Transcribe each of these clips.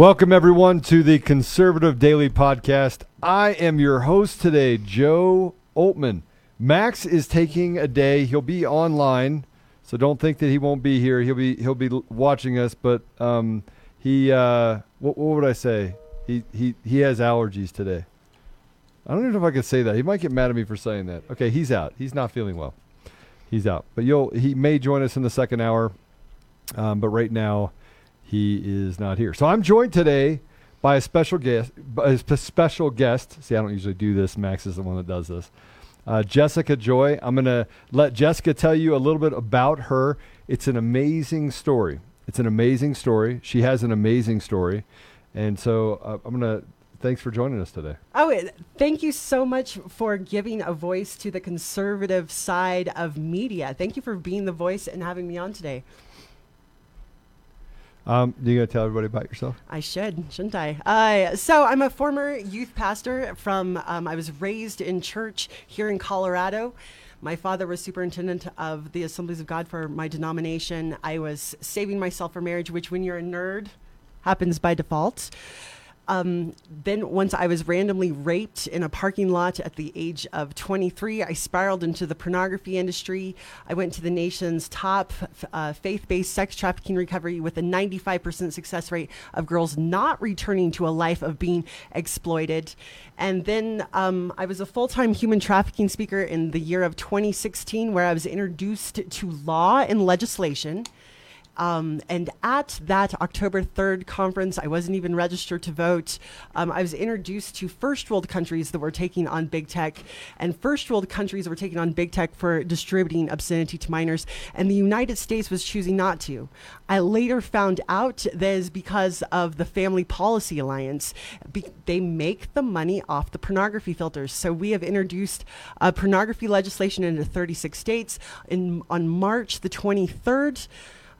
Welcome, everyone, to the Conservative Daily Podcast. I am your host today, Joe Oltmann. Max is taking a day. He'll be online, so don't think that he won't be here. He'll be he'll be watching us, but um, he uh, what, what would I say? He he he has allergies today. I don't even know if I could say that. He might get mad at me for saying that. Okay, he's out. He's not feeling well. He's out, but you'll he may join us in the second hour. Um, but right now, he is not here. So I'm joined today by a special guest. A special guest. See, I don't usually do this. Max is the one that does this. Uh, Jessica Joy. I'm going to let Jessica tell you a little bit about her. It's an amazing story. It's an amazing story. She has an amazing story, and so uh, I'm going to. Thanks for joining us today. Oh, thank you so much for giving a voice to the conservative side of media. Thank you for being the voice and having me on today. Um, you to tell everybody about yourself? I should, shouldn't I? Uh, so I'm a former youth pastor from. Um, I was raised in church here in Colorado. My father was superintendent of the Assemblies of God for my denomination. I was saving myself for marriage, which, when you're a nerd, happens by default. Um, then, once I was randomly raped in a parking lot at the age of 23, I spiraled into the pornography industry. I went to the nation's top uh, faith based sex trafficking recovery with a 95% success rate of girls not returning to a life of being exploited. And then um, I was a full time human trafficking speaker in the year of 2016, where I was introduced to law and legislation. Um, and at that October 3rd conference, I wasn't even registered to vote. Um, I was introduced to first world countries that were taking on big tech, and first world countries were taking on big tech for distributing obscenity to minors, and the United States was choosing not to. I later found out that is because of the Family Policy Alliance. Be- they make the money off the pornography filters. So we have introduced uh, pornography legislation into 36 states. In, on March the 23rd,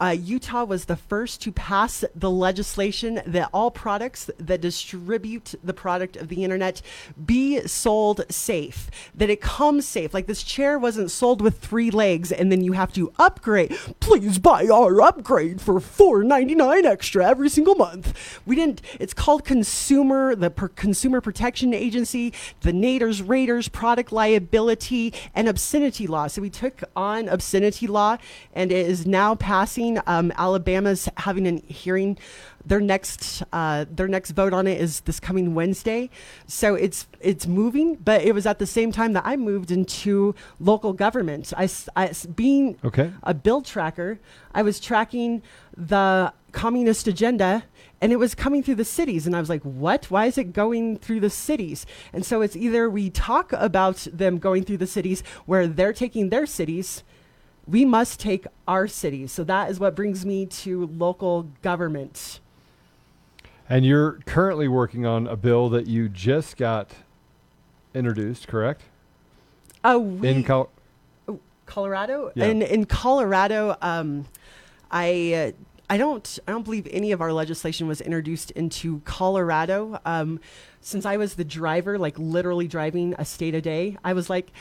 uh, Utah was the first to pass the legislation that all products that distribute the product of the internet be sold safe, that it comes safe. Like this chair wasn't sold with three legs and then you have to upgrade. Please buy our upgrade for $4.99 extra every single month. We didn't, it's called Consumer, the per, Consumer Protection Agency, the Naders, Raiders, Product Liability, and Obscenity Law. So we took on obscenity law and it is now passing. Um, Alabama's having a hearing. Their next uh, their next vote on it is this coming Wednesday. So it's it's moving, but it was at the same time that I moved into local government. I being Okay. a bill tracker, I was tracking the communist agenda and it was coming through the cities and i was like what why is it going through the cities and so it's either we talk about them going through the cities where they're taking their cities we must take our cities so that is what brings me to local government And you're currently working on a bill that you just got introduced, correct? oh we, In Col- Colorado. Yeah. And in Colorado, um, I uh, I don't I don't believe any of our legislation was introduced into Colorado. Um, since I was the driver, like literally driving a state a day, I was like,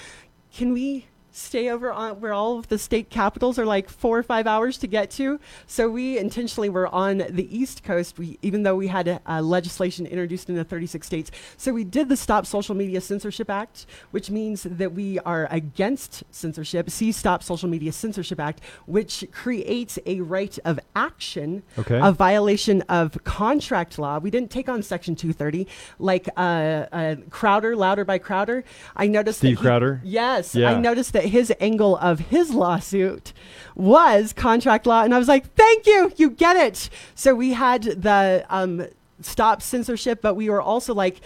can we stay over on where all of the state capitals are like four or five hours to get to. So we intentionally were on the East Coast, we, even though we had uh, legislation introduced in the 36 states. So we did the Stop Social Media Censorship Act, which means that we are against censorship. See Stop Social Media Censorship Act, which creates a right of action, Okay. a violation of contract law. We didn't take on Section 230 like uh, uh, Crowder, Louder by Crowder. I noticed Steve that he- Crowder? Yes, Yeah. I noticed that his angle of his lawsuit was contract law, and I was like, "Thank you, you get it." So we had the um, stop censorship, but we were also like,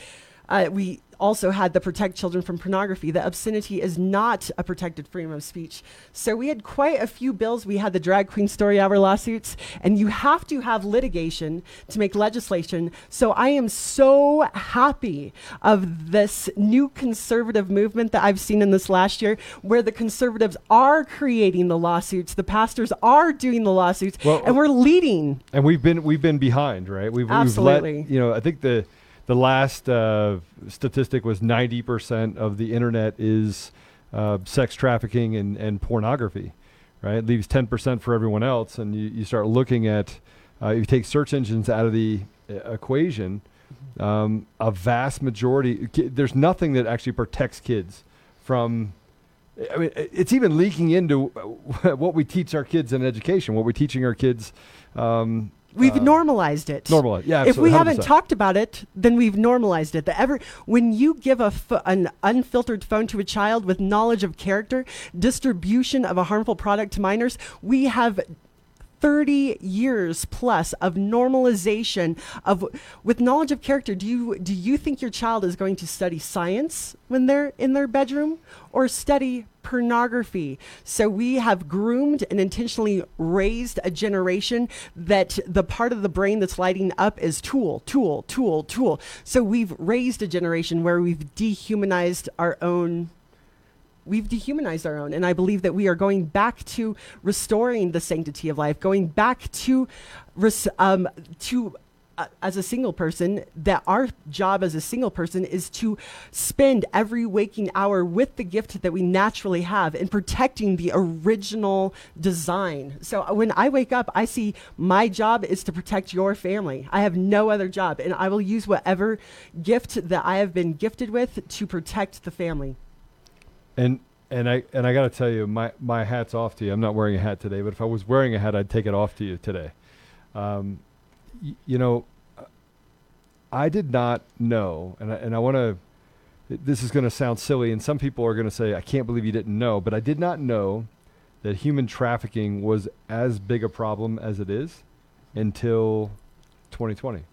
uh, we also had the Protect Children from Pornography. The obscenity is not a protected freedom of speech. So we had quite a few bills. We had the Drag Queen Story Hour lawsuits, and you have to have litigation to make legislation. So I am so happy of this new conservative movement that I've seen in this last year, where the conservatives are creating the lawsuits, the pastors are doing the lawsuits, Well, and we're leading. and we've been we've been behind, right? We've Absolutely. We've let, you know, I think the the last uh, statistic was ninety percent of the internet is uh, sex trafficking and, and pornography, right? It leaves ten percent for everyone else, and you, you start looking at uh, you take search engines out of the uh, equation. Um, a vast majority, ki- there's nothing that actually protects kids from. I mean, it's even leaking into what we teach our kids in education, what we're teaching our kids. Um, We've uh, normalized it. Normalized, yeah. if we absolutely, haven't talked about it, then we've normalized it. The ever when you give a an unfiltered phone to a child with knowledge of character, distribution of a harmful product to minors, we have 30 years plus of normalization of with knowledge of character do you do you think your child is going to study science when they're in their bedroom or study pornography. So we have groomed and intentionally raised a generation that the part of the brain that's lighting up is tool tool tool tool. So we've raised a generation where we've dehumanized our own we've dehumanized our own. And i believe that we are going back to restoring the sanctity of life going back to um, to uh, as a single person that our job as a single person is to spend every waking hour with the gift that we naturally have in protecting the original design so uh, when i wake up i see my job is to protect your family i have no other job and i will use whatever gift that i have been gifted with to protect the family And and I and I got to tell you, my my hat's off to you. I'm not wearing a hat today, but if I was wearing a hat, I'd take it off to you today. Um, you know, I did not know, and I, and I want to. This is going to sound silly, and some people are going to say, "I can't believe you didn't know," but I did not know that human trafficking was as big a problem as it is until 2020.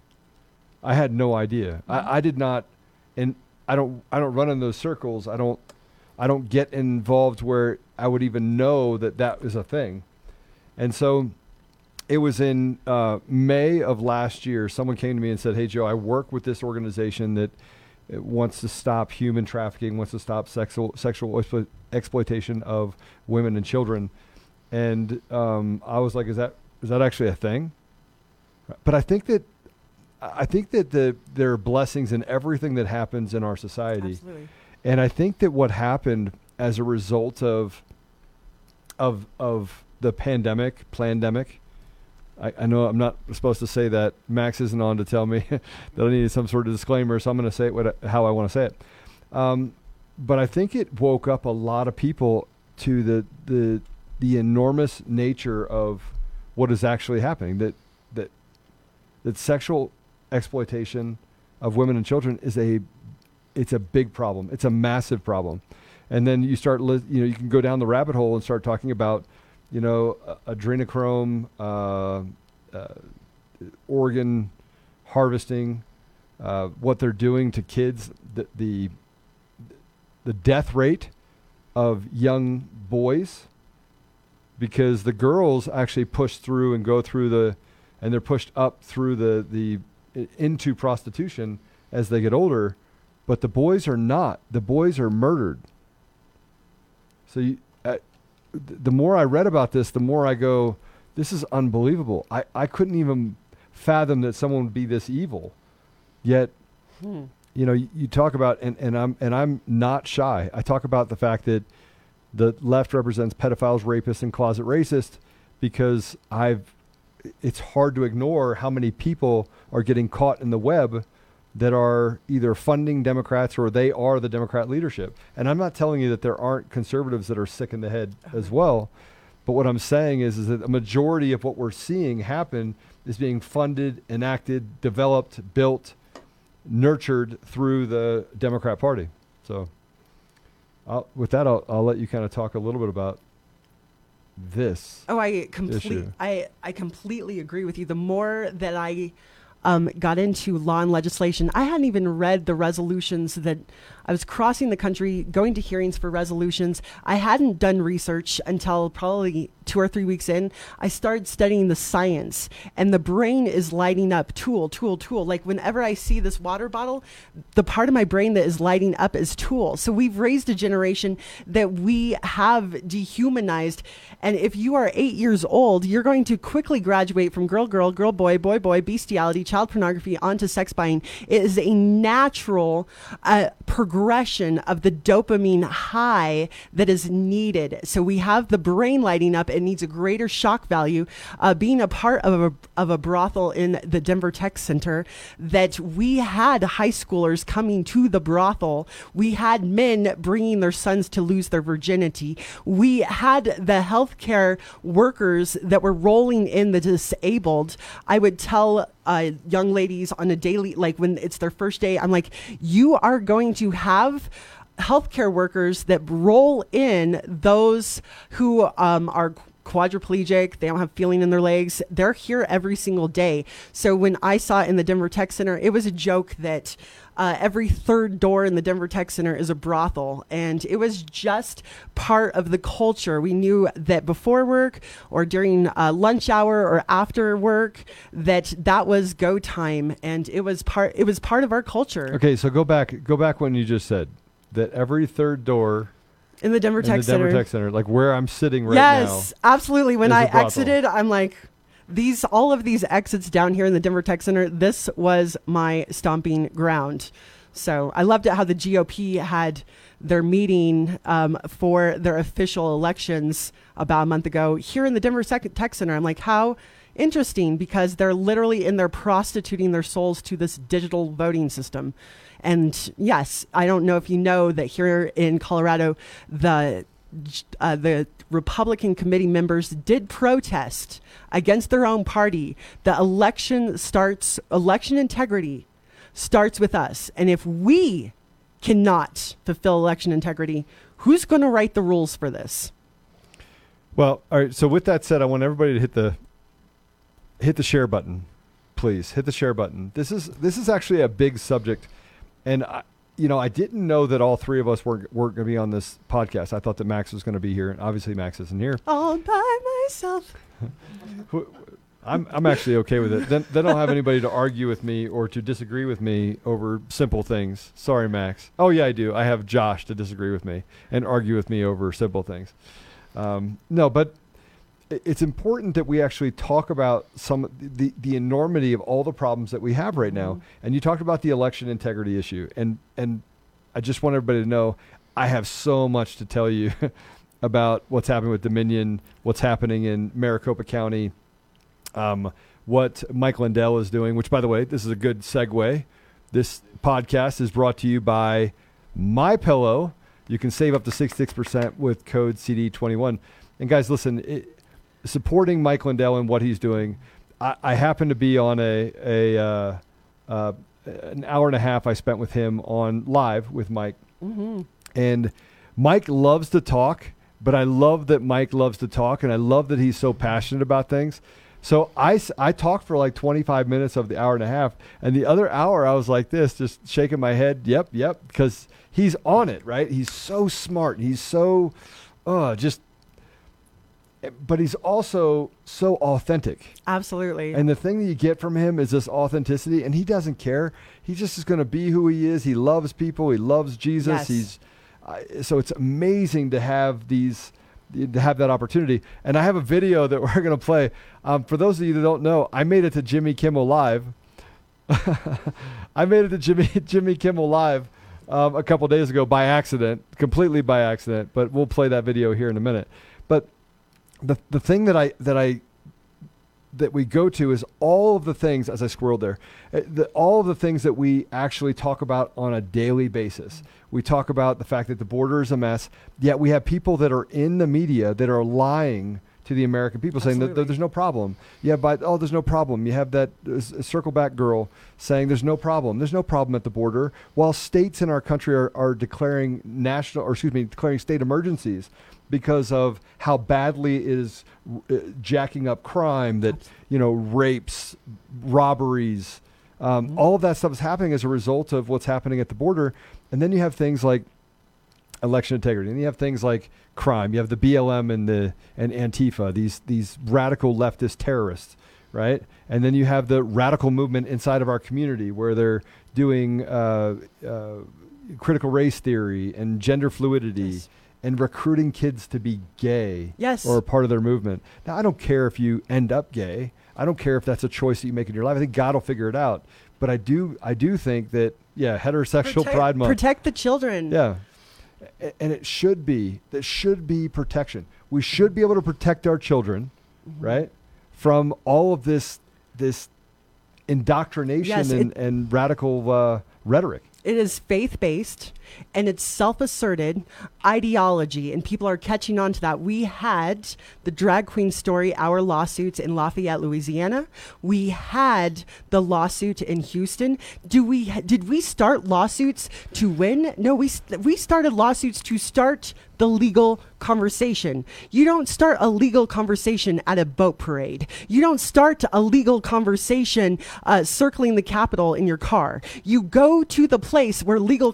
I had no idea. I, I did not, and I don't. I don't run in those circles. I don't. I don't get involved where I would even know that that is a thing. And so it was in uh, May of last year. Someone came to me and said, Hey, Joe, I work with this organization that uh, wants to stop human trafficking, wants to stop sexual, sexual explo- exploitation of women and children. And um, I was like, is that, is that actually a thing? But I think that I think that the, there are blessings in everything that happens in our society. absolutely And I think that what happened as a result of of of the pandemic, pandemic. I, I know I'm not supposed to say that. Max isn't on to tell me that I needed some sort of disclaimer, so I'm going to say it what, how I want to say it. Um, but I think it woke up a lot of people to the the the enormous nature of what is actually happening. That that that sexual exploitation of women and children is a it's a big problem. It's a massive problem. And then you start, li- you know, you can go down the rabbit hole and start talking about, you know, adrenochrome, uh, uh, organ harvesting, uh, what they're doing to kids, the, the the death rate of young boys, because the girls actually push through and go through the, and they're pushed up through the the into prostitution as they get older but the boys are not. The boys are murdered. So you, uh, the more I read about this, the more I go, this is unbelievable. I, I couldn't even fathom that someone would be this evil. Yet, Hmm. you know, you, you talk about, and, and I'm and I'm not shy. I talk about the fact that the left represents pedophiles, rapists, and closet racists because I've. It's hard to ignore how many people are getting caught in the web that are either funding Democrats or they are the Democrat leadership. And I'm not telling you that there aren't conservatives that are sick in the head as well. But what I'm saying is, is that a majority of what we're seeing happen is being funded, enacted, developed, built, nurtured through the Democrat Party. So, I'll, with that, I'll, I'll let you kind of talk a little bit about this. Oh, I complete. issue. I I completely agree with you. The more that I um, got into law and legislation, I hadn't even read the resolutions that I was crossing the country, going to hearings for resolutions. I hadn't done research until probably two or three weeks in. I started studying the science, and the brain is lighting up tool, tool, tool. Like whenever I see this water bottle, the part of my brain that is lighting up is tool. So we've raised a generation that we have dehumanized. And if you are eight years old, you're going to quickly graduate from girl, girl, girl, boy, boy, boy, bestiality, child pornography onto sex buying. is a natural uh, progression of the dopamine high that is needed. So we have the brain lighting up. It needs a greater shock value. Uh, being a part of a, of a brothel in the Denver Tech Center, that we had high schoolers coming to the brothel. We had men bringing their sons to lose their virginity. We had the healthcare workers that were rolling in the disabled. I would tell uh, young ladies on a daily, like when it's their first day, I'm like, you are going to have healthcare workers that roll in those who um, are quadriplegic, they don't have feeling in their legs. They're here every single day. So when I saw in the Denver Tech Center, it was a joke that uh, every third door in the Denver Tech Center is a brothel. And it was just part of the culture. We knew that before work or during uh, lunch hour or after work, that that was go time. And it was part, it was part of our culture. Okay, so go back, go back when you just said that every third door in the Denver in Tech the Denver Center. Tech Center, like where I'm sitting right now. yes, absolutely. When I exited, I'm like, these all of these exits down here in the Denver Tech Center. This was my stomping ground. So I loved it how the GOP had their meeting um, for their official elections about a month ago here in the Denver Tech Center. I'm like, how interesting because they're literally in there prostituting their souls to this digital voting system. And yes, I don't know if you know that here in Colorado, the uh, the Republican committee members did protest against their own party. The election starts, election integrity starts with us. And if we cannot fulfill election integrity, who's going to write the rules for this? Well, all right. So with that said, I want everybody to hit the hit the share button, please. Hit the share button. This is this is actually a big subject, and I, you know I didn't know that all three of us were were going to be on this podcast. I thought that Max was going to be here, and obviously Max isn't here. All by myself. I'm I'm actually okay with it. Then then I'll have anybody to argue with me or to disagree with me over simple things. Sorry, Max. Oh yeah, I do. I have Josh to disagree with me and argue with me over simple things. Um, no, but it's important that we actually talk about some the the enormity of all the problems that we have right now. And you talked about the election integrity issue, and and I just want everybody to know I have so much to tell you about what's happening with Dominion, what's happening in Maricopa County, um, what Mike Lindell is doing. Which, by the way, this is a good segue. This podcast is brought to you by My Pillow. You can save up to 66% with code CD21. And guys, listen, it, supporting Mike Lindell and what he's doing, I, I happen to be on a, a uh, uh, an hour and a half I spent with him on live with Mike. And Mike loves to talk, but I love that Mike loves to talk, and I love that he's so passionate about things. So I, I talked for like 25 minutes of the hour and a half, and the other hour I was like this, just shaking my head. Yep, yep, because he's on it, right? He's so smart. He's so, uh, just, but he's also so authentic. Absolutely. And the thing that you get from him is this authenticity, and he doesn't care. He just is going to be who he is. He loves people. He loves Jesus. Yes. He's uh, so it's amazing to have these to have that opportunity. And I have a video that we're going to play. Um, for those of you that don't know, I made it to Jimmy Kimmel Live. I made it to Jimmy Jimmy Kimmel Live um, a couple days ago by accident, completely by accident. But we'll play that video here in a minute. But the the thing that I that I that we go to is all of the things as I squirreled there, uh, the, all of the things that we actually talk about on a daily basis. We talk about the fact that the border is a mess, yet we have people that are in the media that are lying to the American people, saying that, there's no problem. Yeah, but oh, there's no problem. You have that uh, circle back girl saying there's no problem. There's no problem at the border, while states in our country are, are declaring national, or excuse me, declaring state emergencies because of how badly it is uh, jacking up crime that you know rapes robberies Um, All of that stuff is happening as a result of what's happening at the border. And then you have things like election integrity, and you have things like crime. You have the BLM and the and Antifa, these these radical leftist terrorists, right? And then you have the radical movement inside of our community where they're doing uh, uh, critical race theory and gender fluidity. Yes. And recruiting kids to be gay Yes. or part of their movement. Now, I don't care if you end up gay. I don't care if that's a choice that you make in your life. I think God will figure it out. But I do, I do think that, yeah, heterosexual Protect- pride month. Protect the children. Yeah. And it should be, that should be protection. We should be able to protect our children, Mm-hmm. right? From all of this, this indoctrination Yes, and, it- and radical uh, rhetoric. It is faith based and it's self asserted ideology, and people are catching on to that. We had the drag queen story, hour lawsuits in Lafayette, Louisiana. We had the lawsuit in Houston. Do we did we start lawsuits to win? No, we we started lawsuits to start the legal conversation. You don't start a legal conversation at a boat parade. You don't start a legal conversation uh, circling the Capitol in your car. You go to the place where legal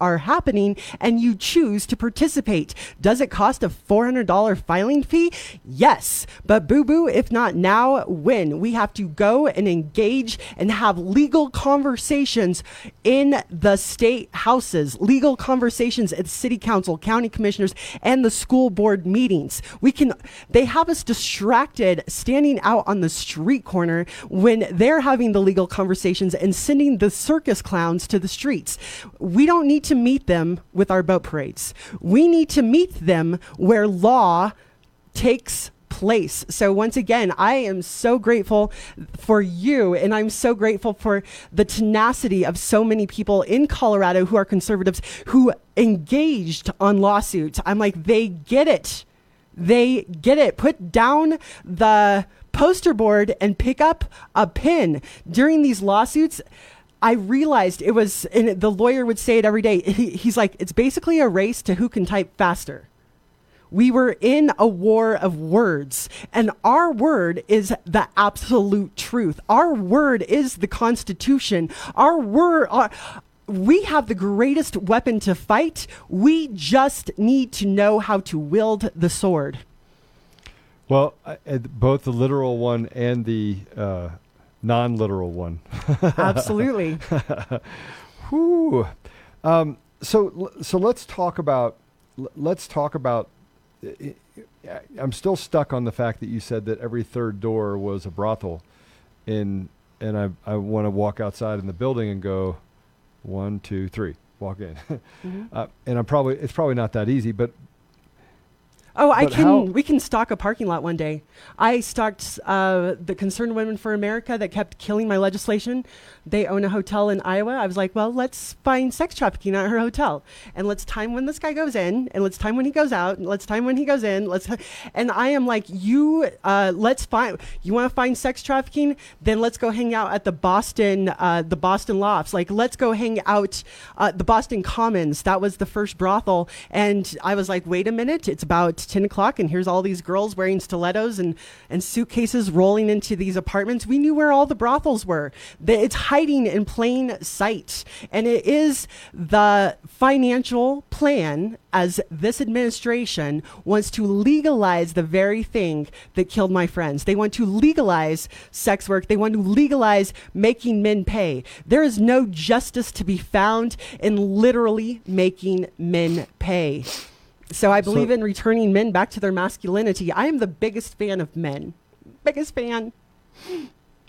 are happening and you choose to participate. Does it cost a $400 filing fee? Yes. But boo boo, if not now, when? We have to go and engage and have legal conversations in the state houses, legal conversations at city council, county commissioners, and the school board meetings. We can, they have us distracted standing out on the street corner when they're having the legal conversations and sending the circus clowns to the streets. We don't need to meet them with our boat parades. We need to meet them where law takes place. So once again, I am so grateful for you and I'm so grateful for the tenacity of so many people in Colorado who are conservatives who engaged on lawsuits. I'm like they get it. They get it. Put down the poster board and pick up a pin during these lawsuits. I realized it was, and the lawyer would say it every day. He, he's like, it's basically a race to who can type faster. We were in a war of words, and our word is the absolute truth. Our word is the Constitution. Our word, our, we have the greatest weapon to fight. We just need to know how to wield the sword. Well, I, both the literal one and the uh, non-literal one. Absolutely. Whew. Um, so so let's talk about let's talk about. I'm still stuck on the fact that you said that every third door was a brothel, in and I I want to walk outside in the building and go, one two three, walk in, uh, and I'm probably it's probably not that easy, but Oh, I But can. how- we can stock a parking lot one day. I stalked uh, the Concerned Women for America that kept killing my legislation. They own a hotel in Iowa. I was like, well, let's find sex trafficking at her hotel, and let's time when this guy goes in, and let's time when he goes out, and let's time when he goes in. Let's, and I am like, you, uh, let's find. You want to find sex trafficking? Then let's go hang out at the Boston, uh, the Boston lofts. Like, let's go hang out uh, the Boston Commons. That was the first brothel, and I was like, wait a minute, it's about 10 o'clock and here's all these girls wearing stilettos and, and suitcases rolling into these apartments. We knew where all the brothels were. It's hiding in plain sight. And it is the financial plan as this administration wants to legalize the very thing that killed my friends. They want to legalize sex work. They want to legalize making men pay. There is no justice to be found in literally making men pay. So I believe So- in returning men back to their masculinity. I am the biggest fan of men. Biggest fan.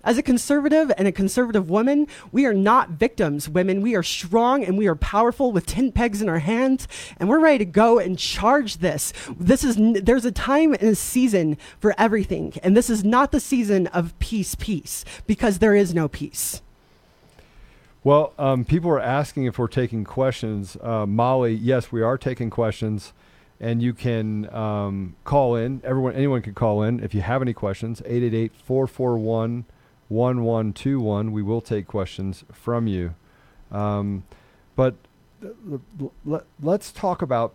As a conservative and a conservative woman, we are not victims, women. We are strong and we are powerful with 10 pegs in our hands, and we're ready to go and charge this. This is there's a time and a season for everything, and this is not the season of peace peace because there is no peace. Well, um, people are asking if we're taking questions. Uh, Molly, yes, we are taking questions, and you can um, call in. Everyone, anyone can call in if you have any questions. 888-441-1121. We will take questions from you. Um, but let, let's talk about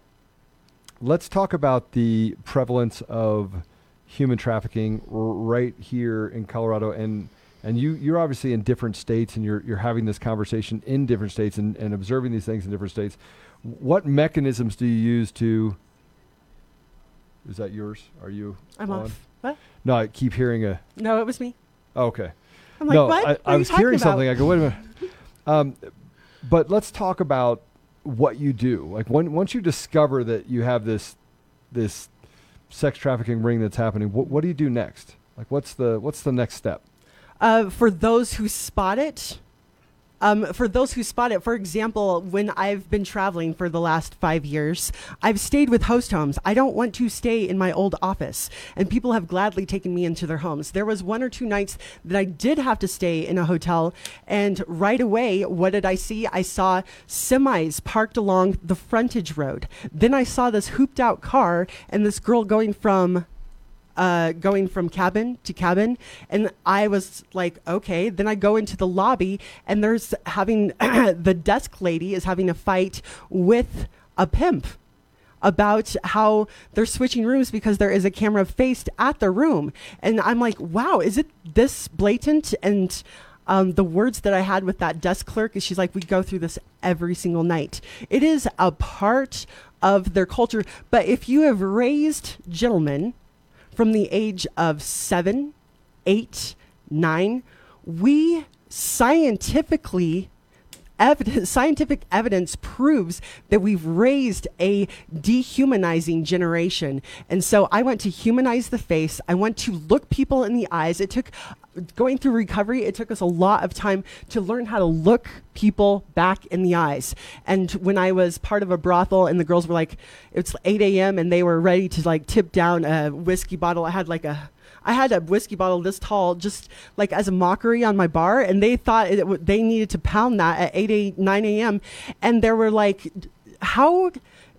let's talk about the prevalence of human trafficking right here in Colorado and and you you're obviously in different states, and you're you're having this conversation in different states and, and observing these things in different states. What mechanisms do you use to? Is that yours? Are you? I'm on? off. What? No, I keep hearing a. No, it was me. Oh, okay. I'm like, no, what? I, What I was hearing about? something. I go, wait a minute. Um, but let's talk about what you do. Like when once you discover that you have this this sex trafficking ring that's happening, what, what do you do next? Like what's the what's the next step? Uh, for those who spot it, um, for those who spot it, for example, when I've been traveling for the last five years, I've stayed with host homes. I don't want to stay in my old office, and people have gladly taken me into their homes. There was one or two nights that I did have to stay in a hotel, and right away, what did I see? I saw semis parked along the frontage road. Then I saw this hooped out car and this girl going from uh, going from cabin to cabin. And I was like, okay. Then I go into the lobby, and there's having the desk lady is having a fight with a pimp about how they're switching rooms because there is a camera faced at the room. And I'm like, wow, is it this blatant? And um, the words that I had with that desk clerk is she's like, we go through this every single night. It is a part of their culture. But if you have raised gentlemen from the age of seven, eight, nine, we scientifically evidence, scientific evidence proves that we've raised a dehumanizing generation. And so I want to humanize the face. I want to look people in the eyes. It took going through recovery, it took us a lot of time to learn how to look people back in the eyes. And when I was part of a brothel and the girls were like, it's 8 a.m. and they were ready to like tip down a whiskey bottle, I had like a I had a whiskey bottle this tall, just like as a mockery on my bar, and they thought it, w- they needed to pound that at 8, 8 9 a.m. And there were like, how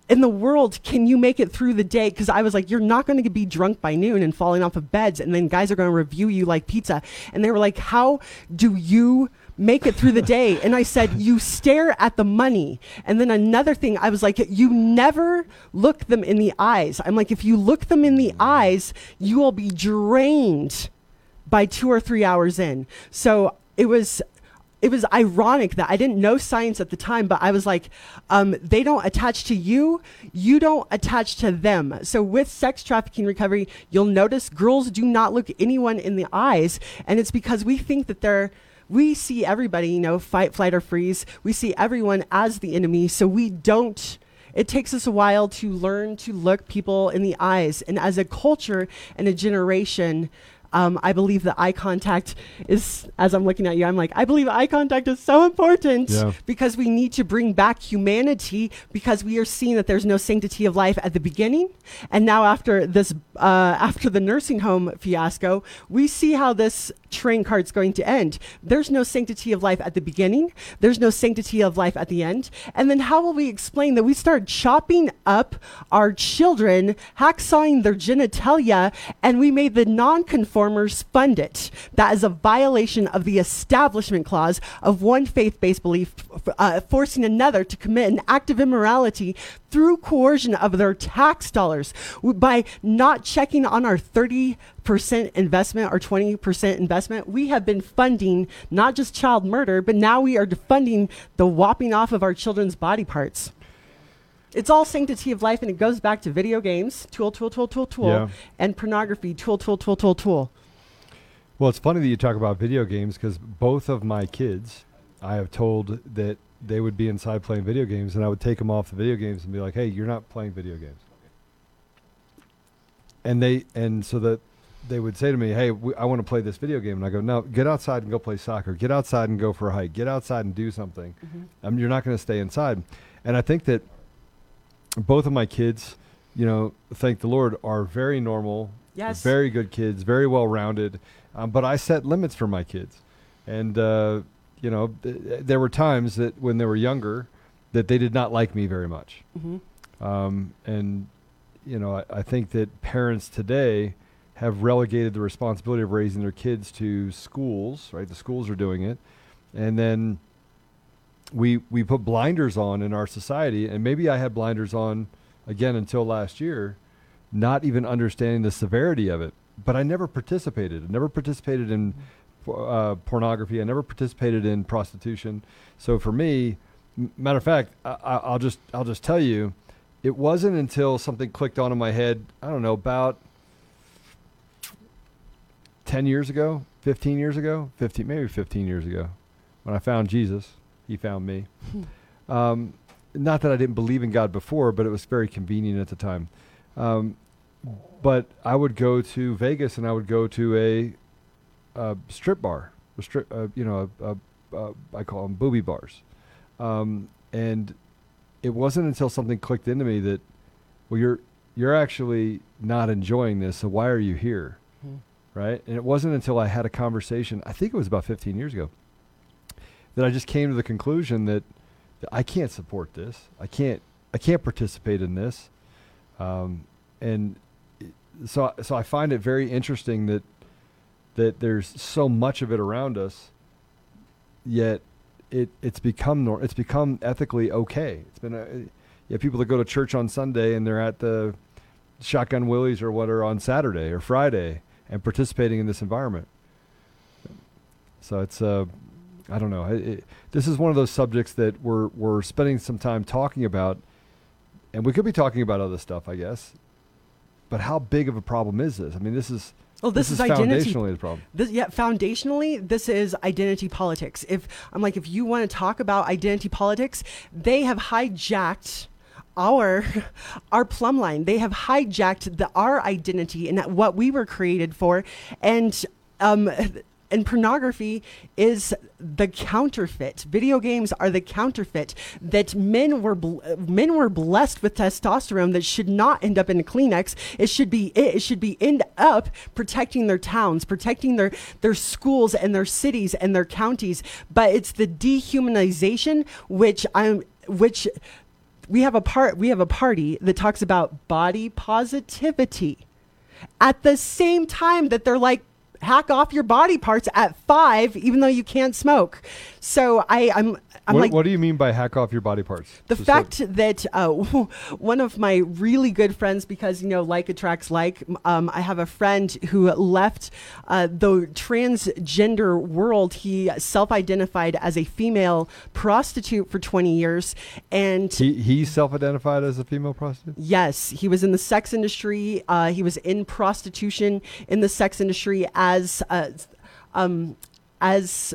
in the world can you make it through the day? Because I was like, you're not going to be drunk by noon and falling off of beds, and then guys are going to review you like pizza. And they were like, how do you make it through the day? And I said, you stare at the money. And then another thing, I was like, you never look them in the eyes. I'm like, if you look them in the eyes, you will be drained by two or three hours in. So it was it was ironic that I didn't know science at the time, but I was like, um, they don't attach to you, you don't attach to them. So with sex trafficking recovery, you'll notice girls do not look anyone in the eyes, and it's because we think that they're we see everybody, you know, fight, flight, or freeze. We see everyone as the enemy, so we don't it takes us a while to learn to look people in the eyes. And as a culture and a generation, um, I believe that eye contact is, as I'm looking at you, I'm like, I believe eye contact is so important Yeah. because we need to bring back humanity because we are seeing that there's no sanctity of life at the beginning. And now, after this, uh, after the nursing home fiasco, we see how this train cart's going to end. There's no sanctity of life at the beginning, there's no sanctity of life at the end. And then, how will we explain that we start chopping up our children, hacksawing their genitalia, and we made the nonconformers fund it? That is a violation of the establishment clause of one faith based belief, uh, forcing another to commit an act of immorality through coercion of their tax dollars by not checking on our 30% investment or 20% investment. We have been funding not just child murder, but now we are funding the whopping off of our children's body parts. It's all sanctity of life, and it goes back to video games, tool, tool, tool, tool, tool, Yeah. and pornography, tool, tool, tool, tool, tool. Well, it's funny that you talk about video games because both of my kids, I have told that they would be inside playing video games, and I would take them off the video games and be like, "Hey, you're not playing video games." And they and so that they would say to me, "Hey, we, I want to play this video game," and I go, "No, get outside and go play soccer. Get outside and go for a hike. Get outside and do something. Um, you're not going to stay inside." And I think that both of my kids, you know, thank the Lord, are very normal, Yes. very good kids, very well rounded. Um, but I set limits for my kids, and uh, you know, th- there were times that when they were younger, that they did not like me very much. hmm Um, and you know, I, I think that parents today have relegated the responsibility of raising their kids to schools. Right, the schools are doing it, and then we we put blinders on in our society. And maybe I had blinders on again until last year, not even understanding the severity of it. But I never participated. I never participated in uh, pornography. I never participated in prostitution. So for me, m- matter of fact, I, I- I'll just I'll just tell you, it wasn't until something clicked on in my head. I don't know about ten years ago, fifteen years ago, fifteen maybe fifteen years ago, when I found Jesus. He found me. um, not that I didn't believe in God before, but it was very convenient at the time. Um, but I would go to Vegas and I would go to a, a strip bar, a strip, uh, you know, a, a, a, I call them booby bars, um, and it wasn't until something clicked into me that, well, you're you're actually not enjoying this, so why are you here, Hmm. right? And it wasn't until I had a conversation. I think it was about 15 years ago that I just came to the conclusion that, that I can't support this. I can't I can't participate in this. Um, and so so I find it very interesting that that there's so much of it around us yet it it's become nor- it's become ethically okay. It's been a yeah, people that go to church on Sunday and they're at the Shotgun Willie's or what are on Saturday or Friday and participating in this environment. So it's uh I don't know. It, this is one of those subjects that we're we're spending some time talking about, and we could be talking about other stuff, I guess. But how big of a problem is this? I mean, this is Well, this, is, is, identity. foundationally the problem. This, yeah, foundationally, this is identity politics. If I'm like, if you want to talk about identity politics, they have hijacked our our plumb line. They have hijacked the our identity and what we were created for, and um. And pornography is the counterfeit. Video games are the counterfeit that men were bl- men were blessed with testosterone that should not end up in a Kleenex. It should be it should be end up protecting their towns, protecting their their schools and their cities and their counties. But it's the dehumanization which I'm which we have a part we have a party that talks about body positivity at the same time that they're like hack off your body parts at five even though you can't smoke so i i'm i'm what, like what do you mean by hack off your body parts? the Just fact that uh, one of my really good friends, because you know, like attracts like, um, I have a friend who left uh, the transgender world. He self-identified as a female prostitute for 20 years, and he he self-identified as a female prostitute. Yes, he was in the sex industry. Uh, he was in prostitution in the sex industry as, uh, um, as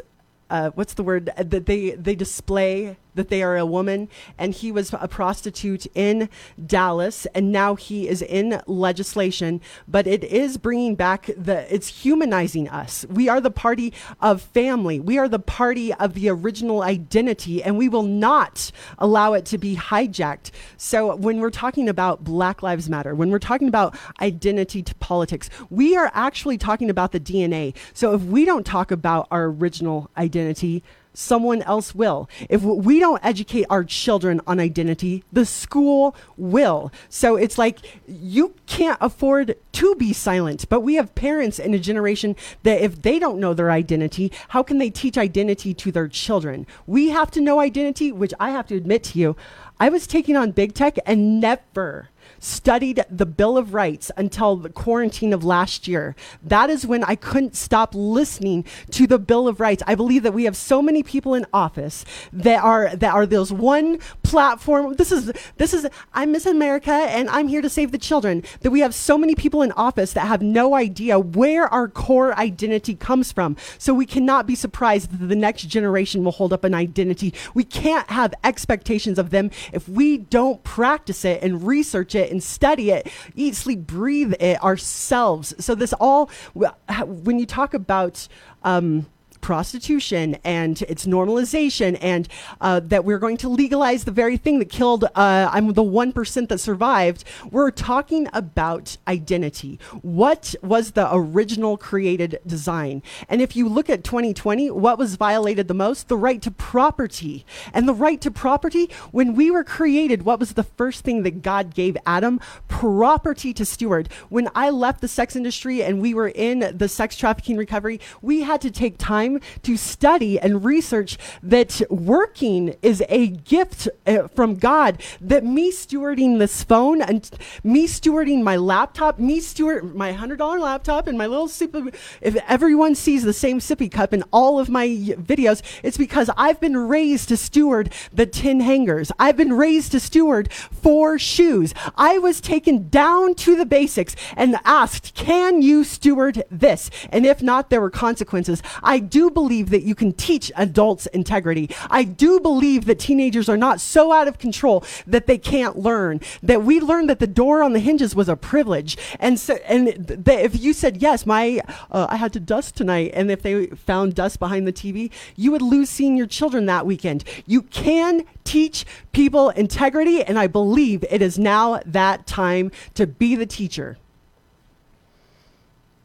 uh, what's the word? That they they display that they are a woman. And he was a prostitute in Dallas, and now he is in legislation. But it is bringing back the it's humanizing us. We are the party of family. We are the party of the original identity, and we will not allow it to be hijacked. So when we're talking about Black Lives Matter, when we're talking about identity to politics, we are actually talking about the DNA. So if we don't talk about our original identity, someone else will. If we don't educate our children on identity, the school will. So it's like you can't afford to be silent, but we have parents in a generation that if they don't know their identity, how can they teach identity to their children? We have to know identity, which I have to admit to you, I was taking on big tech and never studied the Bill of Rights until the quarantine of last year. That is when I couldn't stop listening to the Bill of Rights. I believe that we have so many people in office that are that are those one platform. This is this is I'm Miss America and I'm here to save the children. That we have so many people in office that have no idea where our core identity comes from. So we cannot be surprised that the next generation will hold up an identity. We can't have expectations of them if we don't practice it and research it and study it, eat, sleep, breathe it ourselves. So this all, when you talk about, um, prostitution and its normalization and uh, that we're going to legalize the very thing that killed uh, i'm the 1% that survived we're talking about identity. What was the original created design? And if you look at 2020 what was violated the most? The right to property. And the right to property when we were created what was the first thing that god gave adam? Property to steward. When i left the sex industry and we were in the sex trafficking recovery we had to take time time to study and research that working is a gift uh, from God. That me stewarding this phone and me stewarding my laptop, me steward my hundred dollar laptop and my little sippy. If everyone sees the same sippy cup in all of my videos, it's because I've been raised to steward the tin hangers. I've been raised to steward four shoes. I was taken down to the basics and asked, "Can you steward this?" And if not, there were consequences. I do believe that you can teach adults integrity. I do believe that teenagers are not so out of control that they can't learn. That we learned that the door on the hinges was a privilege, and so and th- if you said yes, my uh, I had to dust tonight, and if they found dust behind the TV, you would lose seeing your children that weekend. You can teach people integrity, and I believe it is now that time to be the teacher.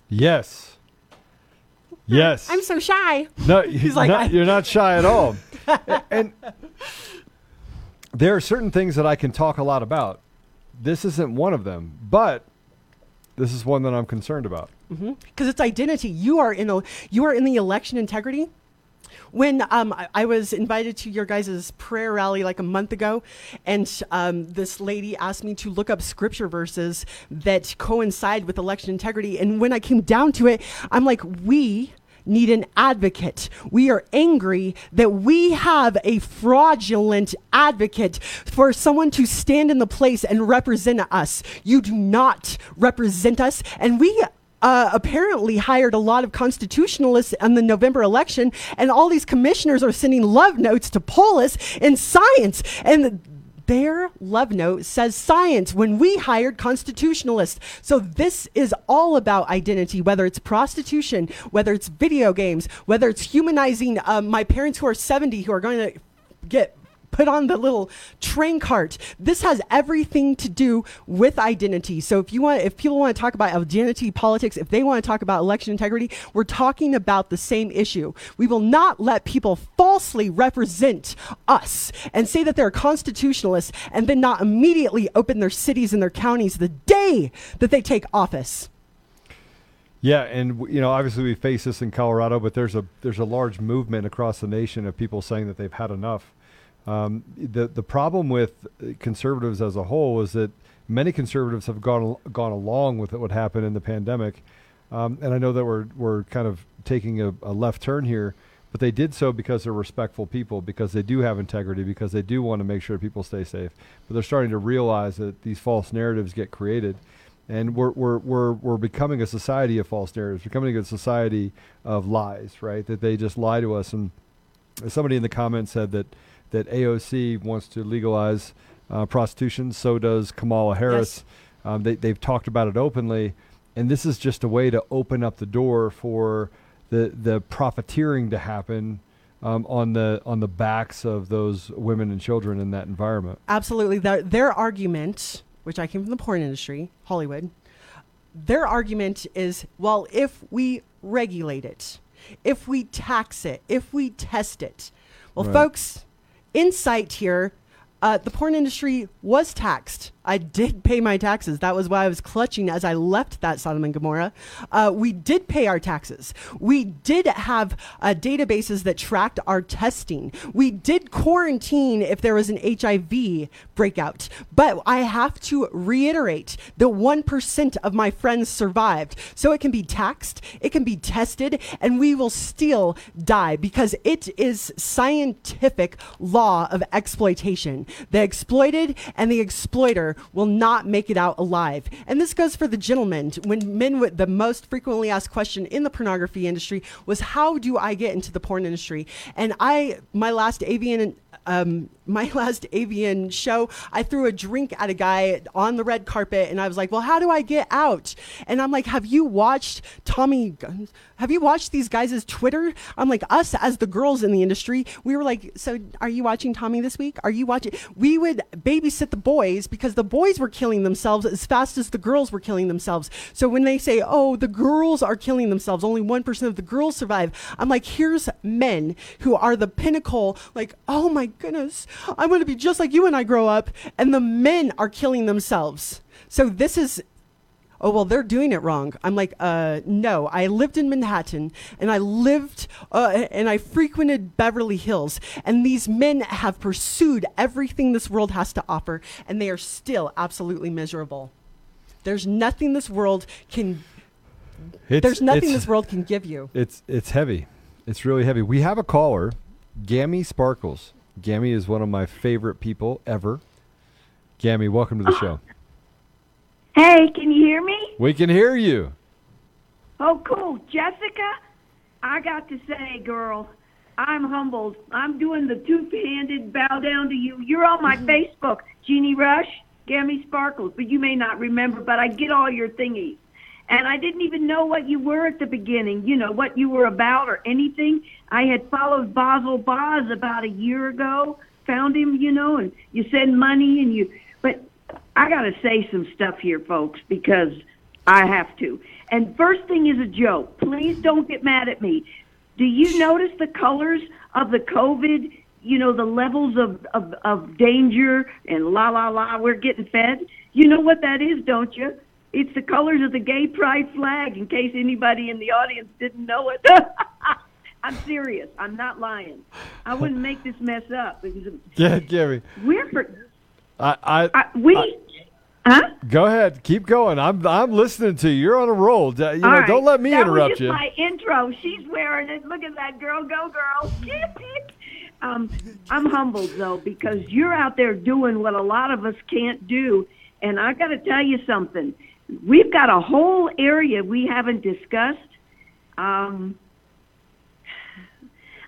Yes. Yes. I'm so shy. No, he's like, not, you're not shy at all. and there are certain things that I can talk a lot about. This isn't one of them, but this is one that I'm concerned about. Mm-hmm. because it's identity. You are in the you are in the election integrity. When um, I, I was invited to your guys' prayer rally like a month ago, and um, this lady asked me to look up scripture verses that coincide with election integrity, and when I came down to it, I'm like, we need an advocate. We are angry that we have a fraudulent advocate for someone to stand in the place and represent us. You do not represent us, and we uh, apparently hired a lot of constitutionalists in the November election, and all these commissioners are sending love notes to Polis in science. And their love note says science when we hired constitutionalists. So this is all about identity, whether it's prostitution, whether it's video games, whether it's humanizing um, my parents who are 70 who are going to get put on the little train cart. This has everything to do with identity. So if you want, if people want to talk about identity politics, if they want to talk about election integrity, we're talking about the same issue. We will not let people falsely represent us and say that they're constitutionalists and then not immediately open their cities and their counties the day that they take office. Yeah, and you know, obviously we face this in Colorado, but there's a there's a large movement across the nation of people saying that they've had enough. Um, the the problem with conservatives as a whole is that many conservatives have gone gone along with what happened in the pandemic, um, and I know that we're we're kind of taking a, a left turn here, but they did so because they're respectful people, because they do have integrity, because they do want to make sure people stay safe. But they're starting to realize that these false narratives get created and we're, we're, we're, we're becoming a society of false narratives, becoming a society of lies, right? That they just lie to us. And somebody in the comments said that, that AOC wants to legalize uh, prostitution. So does Kamala Harris. Um, they, they've talked about it openly. And this is just a way to open up the door for the, the profiteering to happen um, on the on the backs of those women and children in that environment. Absolutely. Their, their argument, which I came from the porn industry, Hollywood, their argument is well, if we regulate it, if we tax it, if we test it. Well, Right. folks, insight here. Uh, the porn industry was taxed. I did pay my taxes. That was why I was clutching as I left that Sodom and Gomorrah. Uh, we did pay our taxes. We did have uh, databases that tracked our testing. We did quarantine if there was an HIV breakout. But I have to reiterate the 1% of my friends survived. So it can be taxed, it can be tested, and we will still die because it is scientific law of exploitation. The exploited and the exploiter will not make it out alive. And this goes for the gentlemen. When men would, the most frequently asked question in the pornography industry was, How do I get into the porn industry? And I, my last AVN um, my last AVN show, I threw a drink at a guy on the red carpet, and I was like, "Well, how do I get out?" And I'm like, "Have you watched Tommy? Have you watched these guys' Twitter?" I'm like, us as the girls in the industry, we were like, "So, are you watching Tommy this week? Are you watching?" We would babysit the boys because the boys were killing themselves as fast as the girls were killing themselves. So when they say, "Oh, the girls are killing themselves," only one percent of the girls survive. I'm like, here's men who are the pinnacle. Like, oh my goodness, I'm going to be just like you when I grow up, and the men are killing themselves. So this is oh well they're doing it wrong i'm like uh no i lived in manhattan and i lived uh, and i frequented beverly hills and these men have pursued everything this world has to offer and they are still absolutely miserable there's nothing this world can It's, there's nothing this world can give you It's it's heavy. It's really heavy. We have a caller, Gammy Sparkles. Gammy is one of my favorite people ever. Gammy, welcome to the show. Hey, can you hear me? We can hear you. Oh, cool. Jessica, I got to say, girl, I'm humbled. I'm doing the two-handed bow down to you. You're on my mm-hmm. Facebook, Jeannie Rush, Gammy Sparkles, but you may not remember, but I get all your thingies. And I didn't even know what you were at the beginning, you know, what you were about or anything. I had followed Basel Boz about a year ago, found him, you know, and you send money and you, but I got to say some stuff here, folks, because I have to. And first thing is a joke. Please don't get mad at me. Do you notice the colors of the COVID? You know, the levels of, of, of danger and la la la, we're getting fed. You know what that is, don't you? It's the colors of the gay pride flag, in case anybody in the audience didn't know it. I'm serious. I'm not lying. I wouldn't make this mess up Yeah, Gammy. we're for, I, I, I, we, huh? go ahead. Keep going. I'm I'm listening to you. You're on a roll. You know, All right. don't let me that interrupt was just you. my intro. She's wearing it. Look at that girl. Go, girl. um, I'm humbled, though, because you're out there doing what a lot of us can't do. And I got to tell you something. We've got a whole area we haven't discussed. Um,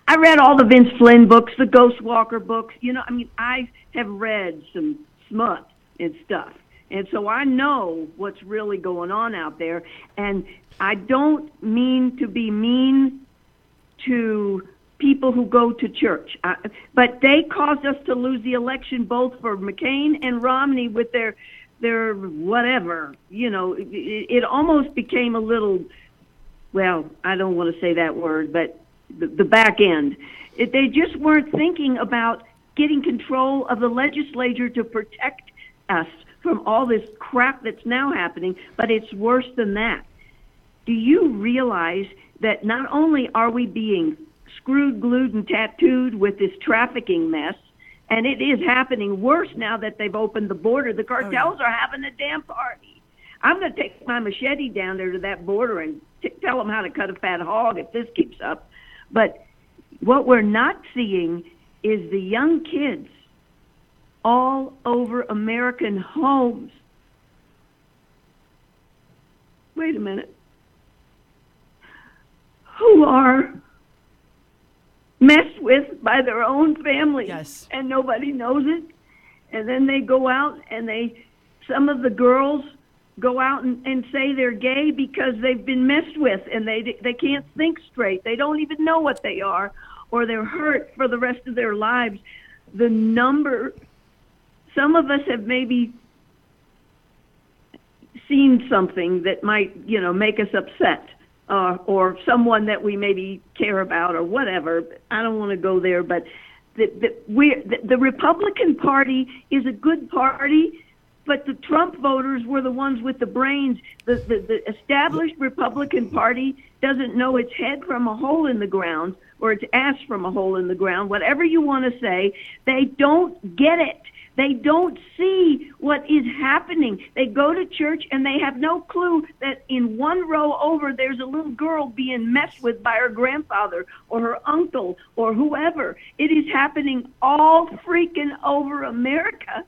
I read all the Vince Flynn books, the Ghost Walker books. You know, I mean, I have read some smut and stuff. And so I know what's really going on out there. And I don't mean to be mean to people who go to church. I, but they caused us to lose the election both for McCain and Romney with their their whatever. You know, it, it almost became a little well, I don't want to say that word, but the, the back end. It, they just weren't thinking about getting control of the legislature to protect us from all this crap that's now happening, but it's worse than that. Do you realize that not only are we being screwed, glued, and tattooed with this trafficking mess, and it is happening worse now that they've opened the border. The oh, cartels are having a damn party. I'm going to take my machete down there to that border and t- tell them how to cut a fat hog if this keeps up. But what we're not seeing is the young kids all over American homes. Wait a minute. Who are with by their own family. Yes. and nobody knows it. And then they go out and they, some of the girls go out and, and say they're gay because they've been messed with and they they can't think straight. They don't even know what they are, or they're hurt for the rest of their lives. The number, some of us have maybe seen something that might you know make us upset uh, or someone that we maybe care about or whatever. I don't want to go there, but the, the, we the, the Republican Party is a good party, but the Trump voters were the ones with the brains. The, the, the established Republican Party doesn't know its head from a hole in the ground or its ass from a hole in the ground, whatever you want to say. They don't get it. They don't see what is happening. They go to church and they have no clue that in one row over there's a little girl being messed with by her grandfather or her uncle or whoever. It is happening all freaking over America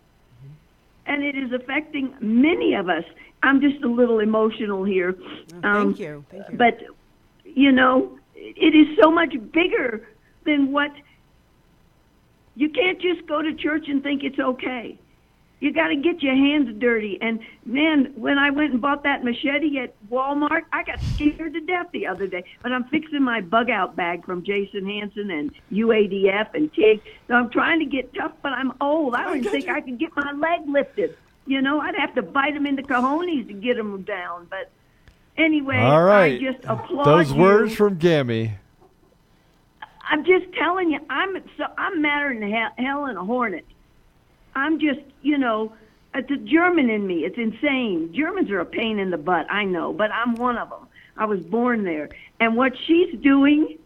and it is affecting many of us. I'm just a little emotional here. Um, Thank you. Thank you. But, you know, it is so much bigger than what you can't just go to church and think it's okay. You got to get your hands dirty. And man, when I went and bought that machete at Walmart, I got scared to death the other day. But I'm fixing my bug out bag from Jason Hanson and UADF and TIG. So I'm trying to get tough, but I'm old. I don't even think I could get my leg lifted. You know, I'd have to bite them in the cojones to get them down. But anyway, All right. I just applaud Those you. words from Gammy. I'm just telling you, I'm so I'm madder than hell, hell in a hornet. I'm just, you know, uh, it's a German in me. It's insane. Germans are a pain in the butt. I know, but I'm one of them. I was born there, and what she's doing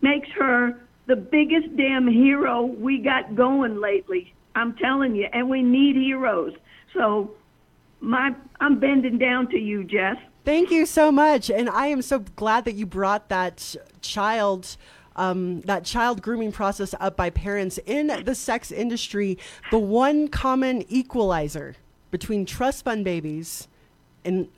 makes her the biggest damn hero we got going lately. I'm telling you, and we need heroes. So, my I'm bending down to you, Jess. Thank you so much, and I am so glad that you brought that child. Um, that child grooming process up by parents in the sex industry, the one common equalizer between trust fund babies and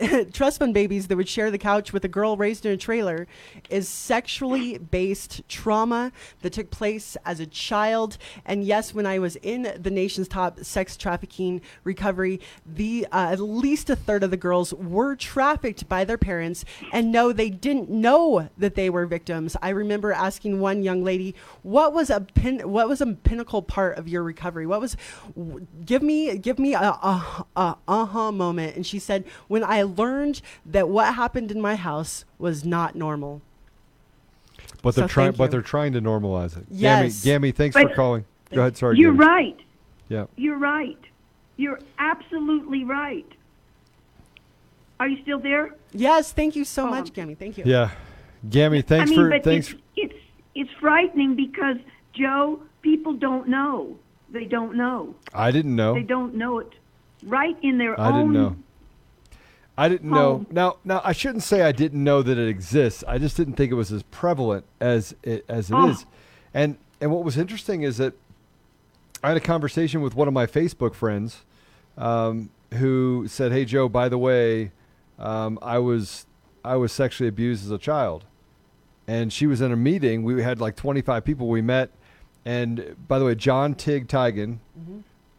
trust fund babies that would share the couch with a girl raised in a trailer is sexually based trauma that took place as a child. And yes, when I was in the nation's top sex trafficking recovery, the uh, at least a third of the girls were trafficked by their parents, and no, they didn't know that they were victims. I remember asking one young lady, "What was a pin? What was a pinnacle part of your recovery? What was? w- Give me, give me a, uh-huh moment." And she said, "When I learned that what happened in my house was not normal." But they're So trying. But they're trying to normalize it. Yes. Gammy, Gammy thanks But- for calling. Go ahead. Sorry. You're Gammy. right. Yeah. You're right. You're absolutely right. Are you still there? Yes, thank you so Oh. much, Gammy. Thank you. Yeah. Gammy, thanks I mean, for but thanks. It's, it's it's frightening because Joe, people don't know. They don't know. I didn't know. They don't know it. Right in their I own. I didn't know. Now, now I shouldn't say I didn't know that it exists. I just didn't think it was as prevalent as it as it is. Oh. And and what was interesting is that I had a conversation with one of my Facebook friends um, who said, "Hey Joe, by the way, um, I was I was sexually abused as a child." And she was in a meeting. We had like 25 people we met. And by the way, John Tig Tiegen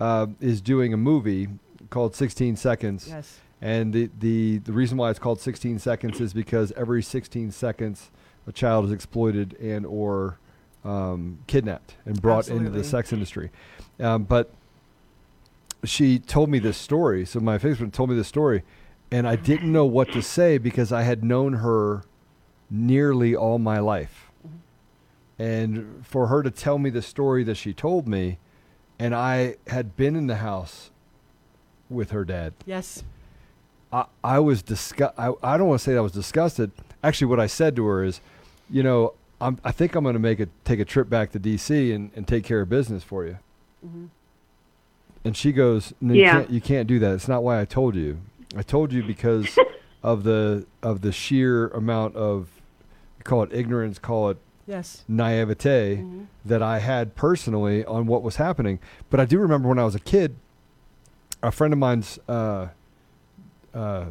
uh, is doing a movie called 16 Seconds. Yes. And the, the, the reason why it's called 16 seconds is because every 16 seconds a child is exploited and or um, kidnapped and brought into the sex industry. Um, but she told me this story. So my Facebook told me this story, and I didn't know what to say because I had known her nearly all my life. And for her to tell me the story that she told me, and I had been in the house with her dad. Yes. I, I was disgust. I, I don't want to say that I was disgusted. Actually, what I said to her is, you know, I'm, I think I'm going to make a take a trip back to D.C. and, and take care of business for you. And she goes, no, you Yeah. can't. You can't do that. It's not why I told you. I told you because of the of the sheer amount of call it ignorance, call it Yes. naivete that I had personally on what was happening. But I do remember when I was a kid, a friend of mine's uh, uh,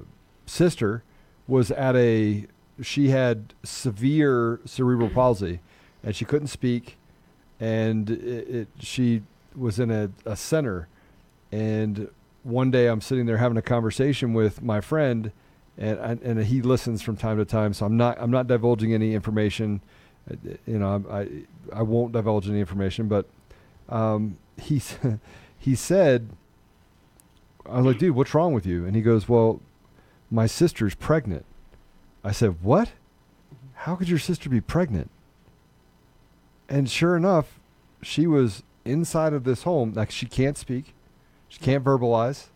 sister was at a. She had severe cerebral palsy, and she couldn't speak, and it, it she was in a, a center, and one day I'm sitting there having a conversation with my friend, and and he listens from time to time. So I'm not I'm not divulging any information. Uh, You know, I I, I won't divulge any information, but um, he he said, I was like, dude, what's wrong with you? And he goes, well, my sister's pregnant. I said, what? How could your sister be pregnant? And sure enough, she was inside of this home. Like she can't speak, she can't verbalize,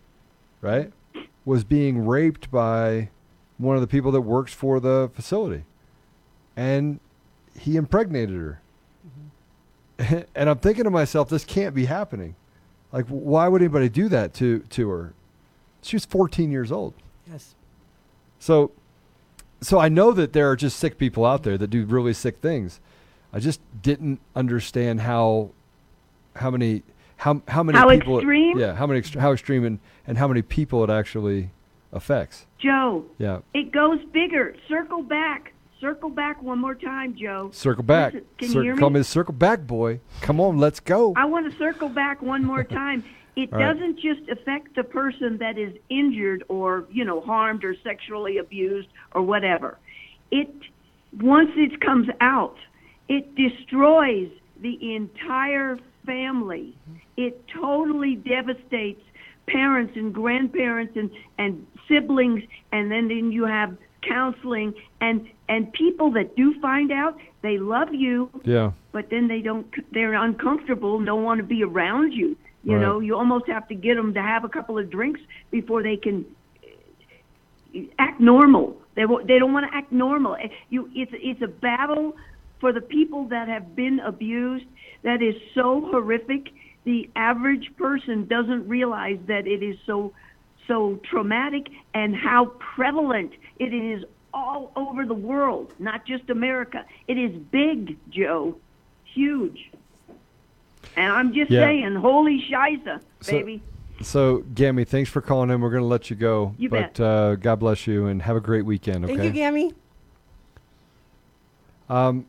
right? Was being raped by one of the people that works for the facility, and he impregnated her. Mm-hmm. and I'm thinking to myself, this can't be happening. Like, why would anybody do that to to her? She was 14 years old. Yes. So, so I know that there are just sick people out there that do really sick things. I just didn't understand how, how many, how how many How people, it- extreme? yeah, how many ext- how extreme and and how many people it actually affects. Joe, Yeah, it goes bigger. Circle back. Circle back one more time, Joe. circle back. Listen, can Cir- you hear call me? me the circle back boy. Come on, let's go. I want to circle back one more time. It All right. doesn't just affect the person that is injured or, you know, harmed or sexually abused or whatever. It once it comes out, it destroys the entire family. It totally devastates parents and grandparents and, and siblings and then, then you have counseling and and people that do find out they love you yeah, but then they don't they're uncomfortable and don't want to be around you You Right. know, you almost have to get them to have a couple of drinks before they can uh, act normal. They they don't want to act normal. Eh, You it's it's a battle for the people that have been abused that is so horrific. The average person doesn't realize that it is so so traumatic and how prevalent it is all over the world, not just America. It is big, Joe, huge. And I'm just Yeah. saying, holy shiza, So- baby. So, Gammy, thanks for calling in. We're going to let you go. You but bet. Uh, God bless you and have a great weekend. Okay. Thank you, Gammy. Um,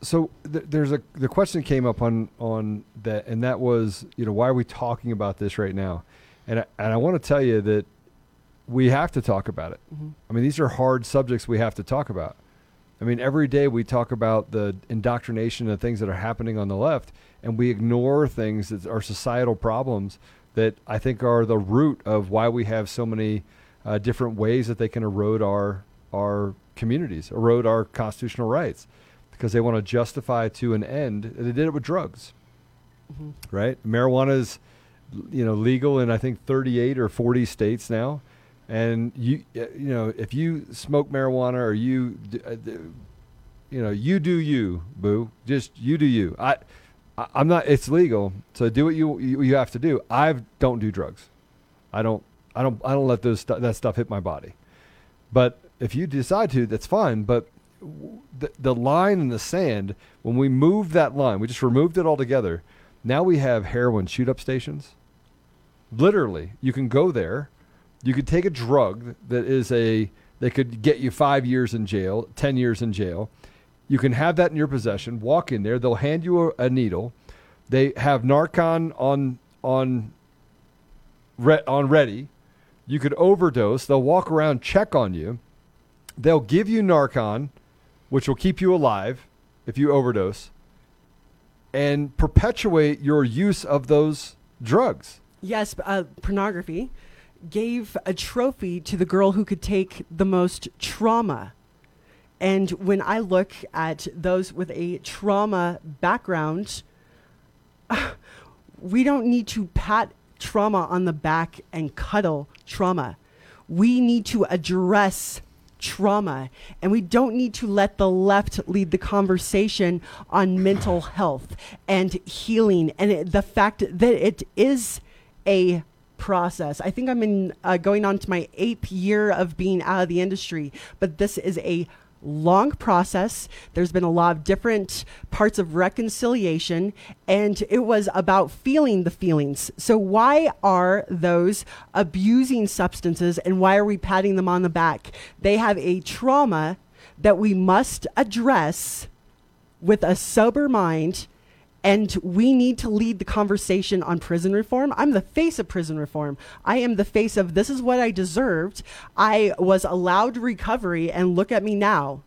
so th- there's a the question came up on on that, and that was, you know, why are we talking about this right now? And I, and I want to tell you that we have to talk about it. I mean, these are hard subjects we have to talk about. I mean, every day we talk about the indoctrination and things that are happening on the left, and we ignore things that are societal problems that I think are the root of why we have so many uh, different ways that they can erode our our communities, erode our constitutional rights, because they want to justify to an end. They did it with drugs, right? Marijuana is, you know, legal in I think 38 or 40 states now, and you uh, you know if you smoke marijuana or you d- you know you do you boo just you do you I. I'm not. It's legal, so do what you you, have to do. I don't do drugs. I don't. I don't. I don't let those stu- that stuff hit my body. But if you decide to, that's fine. But the the line in the sand, when we move that line, we just removed it altogether. Now we have heroin shoot up stations. Literally, you can go there. You could take a drug that is a that could get you five years in jail, ten years in jail. You can have that in your possession. Walk in there. They'll hand you a, a needle. They have Narcan on on re- on ready. You could overdose. They'll walk around, check on you. They'll give you Narcan, which will keep you alive if you overdose, and perpetuate your use of those drugs. Yes, uh, pornography gave a trophy to the girl who could take the most trauma. And when I look at those with a trauma background, we don't need to pat trauma on the back and cuddle trauma. We need to address trauma and we don't need to let the left lead the conversation on mental health and healing and it, the fact that it is a process. I think I'm in uh, going on to my eighth year of being out of the industry, but this is a long process. There's been a lot of different parts of reconciliation, and it was about feeling the feelings. So, why are those abusing substances and why are we patting them on the back? They have a trauma that we must address with a sober mind and we need to lead the conversation on prison reform. I'm the face of prison reform. I am the face of this is what I deserved. I was allowed recovery, and look at me now.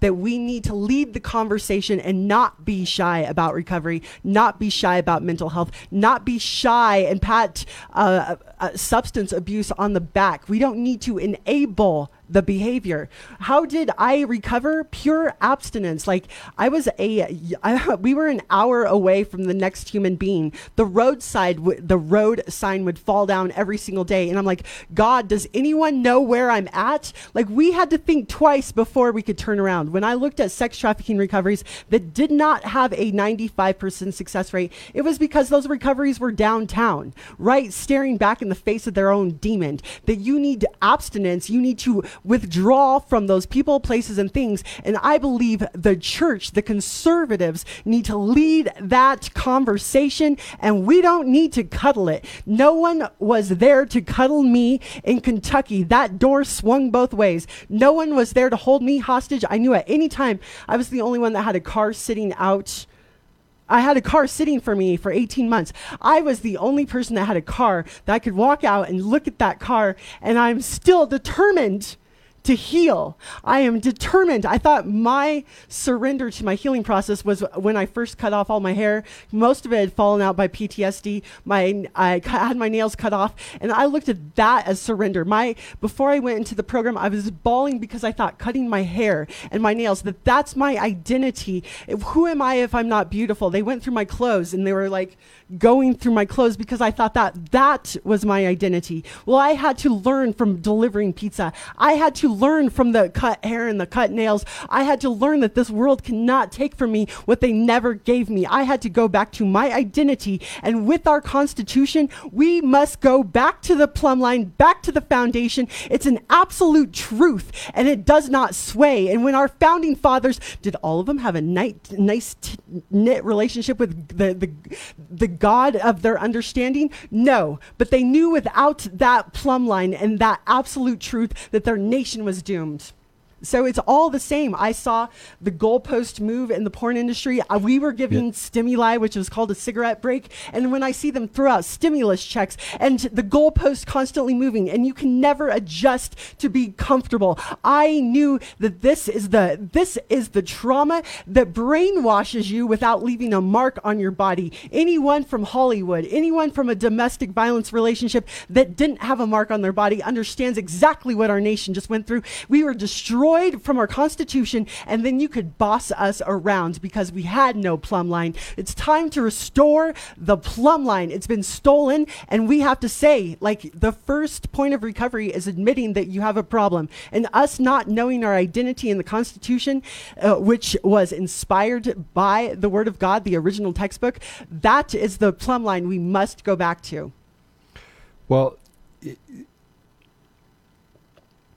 That we need to lead the conversation and not be shy about recovery, not be shy about mental health, not be shy and pat uh, uh, substance abuse on the back. We don't need to enable the behavior. How did I recover? Pure abstinence. Like I was a, I, we were an hour away from the next human being. The roadside, w- the road sign would fall down every single day, and I'm like, God, does anyone know where I'm at? Like we had to think twice before we could turn around. When I looked at sex trafficking recoveries that did not have a 95% success rate, it was because those recoveries were downtown, right, staring back in the face of their own demon. That you need abstinence, you need to withdraw from those people, places, and things. And I believe the church, the conservatives, need to lead that conversation, and we don't need to cuddle it. No one was there to cuddle me in Kentucky. That door swung both ways. No one was there to hold me hostage. I knew at any time I was the only one that had a car sitting out. I had a car sitting for me for 18 months. I was the only person that had a car that I could walk out and look at that car, and I'm still determined to heal. I am determined. I thought my surrender to my healing process was when I first cut off all my hair. Most of it had fallen out by PTSD. My I had my nails cut off, and I looked at that as surrender. My before I went into the program, I was bawling because I thought cutting my hair and my nails that that's my identity. If- Who am I if I'm not beautiful? They went through my clothes and they were like going through my clothes because I thought that that was my identity. Well, I had to learn from delivering pizza. I had to learn from the cut hair and the cut nails. I had to learn that this world cannot take from me what they never gave me. I had to go back to my identity. And with our Constitution, we must go back to the plumb line, back to the foundation. It's an absolute truth and it does not sway. And when our founding fathers, did all of them have a nice, nice t- knit relationship with the, the, the God of their understanding? No. But they knew without that plumb line and that absolute truth that their nation was doomed. So it's all the same. I saw the goalpost move in the porn industry. Uh, we were giving Yeah. stimuli, which was called a cigarette break. And when I see them throw out stimulus checks and the goalpost constantly moving, and you can never adjust to be comfortable, I knew that this is the this is the trauma that brainwashes you without leaving a mark on your body. Anyone from Hollywood, anyone from a domestic violence relationship that didn't have a mark on their body understands exactly what our nation just went through. We were destroyed from our constitution, and then you could boss us around because we had no plumb line. It's time to restore the plumb line. It's been stolen, and we have to say, like, the first point of recovery is admitting that you have a problem. And us not knowing our identity in the Constitution, uh, which was inspired by the Word of God, the original textbook, that is the plumb line we must go back to. Well, i- i-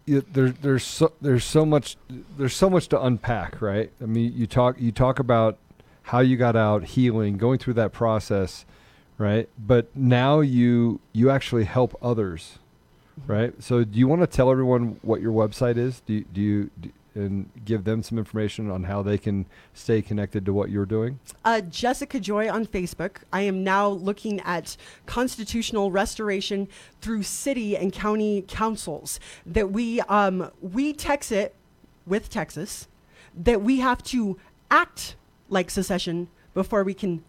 there, there's so, there's so much there's so much to unpack, right? I mean, you talk you talk about how you got out, healing, going through that process, right? But now you you actually help others, mm-hmm. right? So, do you want to tell everyone what your website is? Do you, do you do, and give them some information on how they can stay connected to what you're doing? uh, Jessica Joy on Facebook. I am now looking at constitutional restoration through city and county councils. That we um, we text it with Texas. That we have to act like secession before we can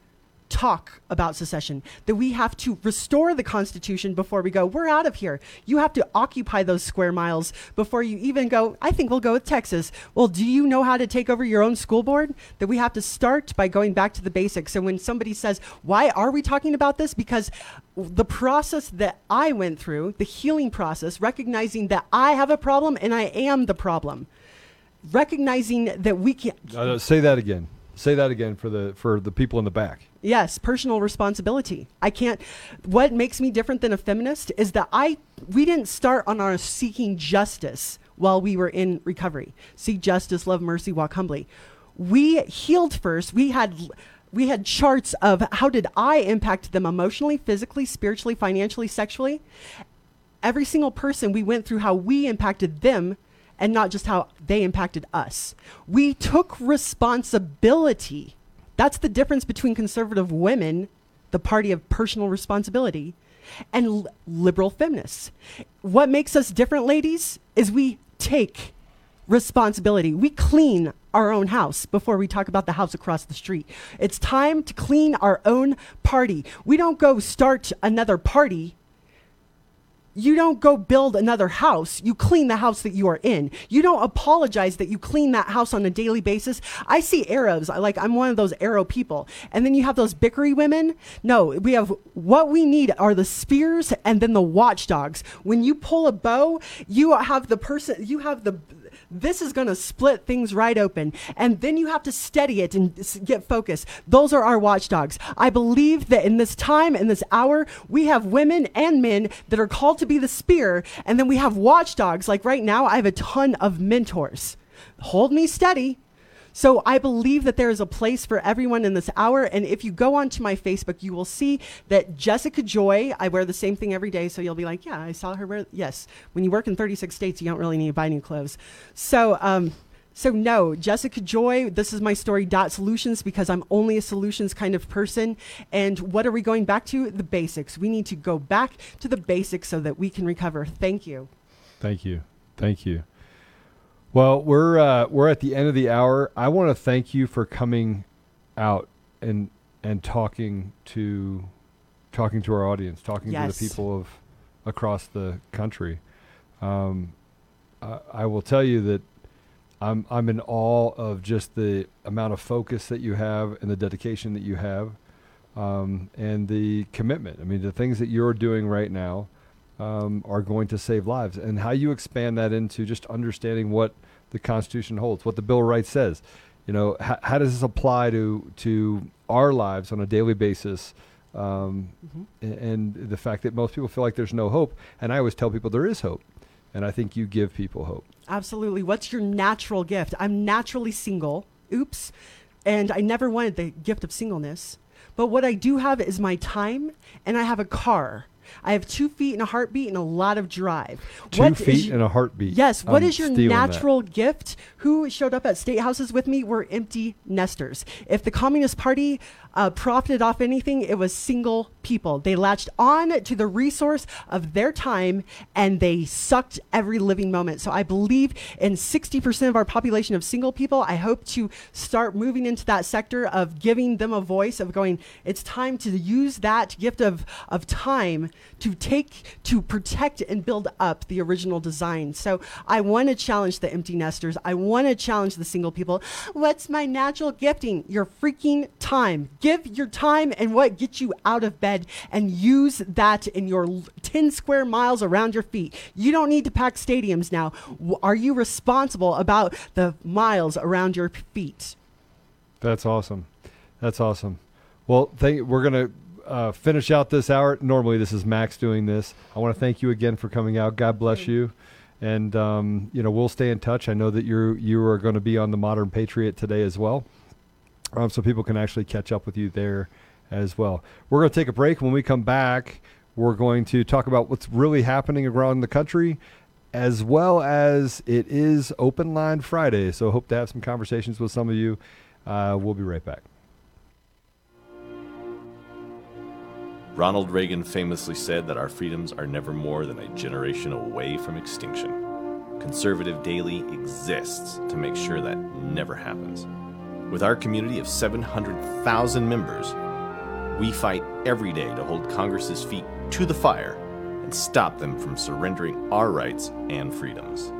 talk about secession. That we have to restore the Constitution before we go. We're out of here. You have to occupy those square miles before you even go. I think we'll go with Texas. Well, do you know how to take over your own school board? That we have to start by going back to the basics. And when somebody says, "Why are we talking about this?" Because the process that I went through, the healing process, recognizing that I have a problem and I am the problem, recognizing that we can Uh, say that again. Say that again for the for the people in the back. Yes, personal responsibility. I can't. What makes me different than a feminist is that I we didn't start on our seeking justice while we were in recovery. Seek justice, love mercy, walk humbly. We healed first. We had we had charts of how did I impact them emotionally, physically, spiritually, financially, sexually. Every single person we went through how we impacted them and not just how they impacted us. We took responsibility. That's the difference between conservative women, the party of personal responsibility, and l- liberal feminists. What makes us different, ladies, is we take responsibility. We clean our own house before we talk about the house across the street. It's time to clean our own party. We don't go start another party you don't go build another house. You clean the house that you are in. You don't apologize that you clean that house on a daily basis. I see Arabs. I like I'm one of those arrow people. And then you have those bickery women. No, we have what we need are the spears and then the watchdogs. When you pull a bow, you have the person you have the this is going to split things right open. And then you have to steady it and get focused. Those are our watchdogs. I believe that in this time, in this hour, we have women and men that are called to be the spear. And then we have watchdogs. Like right now, I have a ton of mentors. Hold me steady. So I believe that there is a place for everyone in this hour. And if you go onto my Facebook, you will see that Jessica Joy, I wear the same thing every day. So you'll be like, yeah, I saw her wear. Yes. When you work in 36 states, you don't really need to buy new clothes. So, um, so no, Jessica Joy, this is my story dot solutions because I'm only a solutions kind of person. And what are we going back to? The basics. We need to go back to the basics so that we can recover. Thank you. Thank you. Thank you. Well, we're uh, we're at the end of the hour. I want to thank you for coming out and and talking to talking to our audience, talking Yes. to the people of across the country. Um, I, I will tell you that I'm I'm in awe of just the amount of focus that you have and the dedication that you have, um, and the commitment. I mean, the things that you're doing right now um, are going to save lives, and how you expand that into just understanding what the Constitution holds, what the Bill of Rights says. You know, how, how does this apply to to our lives on a daily basis? Um, a- and the fact that most people feel like there's no hope, and I always tell people there is hope, and I think you give people hope. Absolutely. What's your natural gift? I'm naturally single. Oops. And I never wanted the gift of singleness. But what I do have is my time, and I have a car. I have two feet and a heartbeat and a lot of drive. Two What feet and a heartbeat. Yes. What I'm is your stealing that. natural gift? Who showed up at state houses with me were empty nesters. If the Communist Party uh, profited off anything, it was single people. They latched on to the resource of their time and they sucked every living moment. So I believe in 60% of our population of single people. I hope to start moving into that sector of giving them a voice, of going, it's time to use that gift of, of time to take, to protect and build up the original design. So I want to challenge the empty nesters. I want to challenge the single people. What's my natural gifting? Your freaking time. Give your time and what gets you out of bed and use that in your 10 square miles around your feet. You don't need to pack stadiums now. Are you responsible about the miles around your feet? That's awesome. That's awesome. Well, thank, we're going to uh, finish out this hour. Normally, this is Max doing this. I want to thank you again for coming out. God bless you. And um, you know we'll stay in touch. I know that you you are going to be on the Modern Patriot today as well, um, so people can actually catch up with you there as well. We're going to take a break. When we come back, we're going to talk about what's really happening around the country, as well as it is Open Line Friday. So hope to have some conversations with some of you. Uh, we'll be right back. Ronald Reagan famously said that our freedoms are never more than a generation away from extinction. Conservative Daily exists to make sure that never happens. With our community of 700,000 members, we fight every day to hold Congress's feet to the fire and stop them from surrendering our rights and freedoms.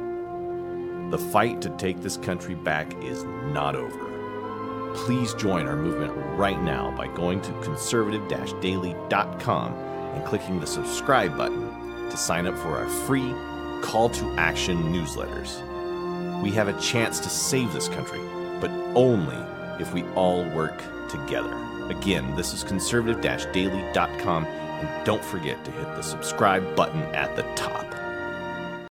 The fight to take this country back is not over. Please join our movement right now by going to conservative daily.com and clicking the subscribe button to sign up for our free call to action newsletters. We have a chance to save this country, but only if we all work together. Again, this is conservative daily.com, and don't forget to hit the subscribe button at the top.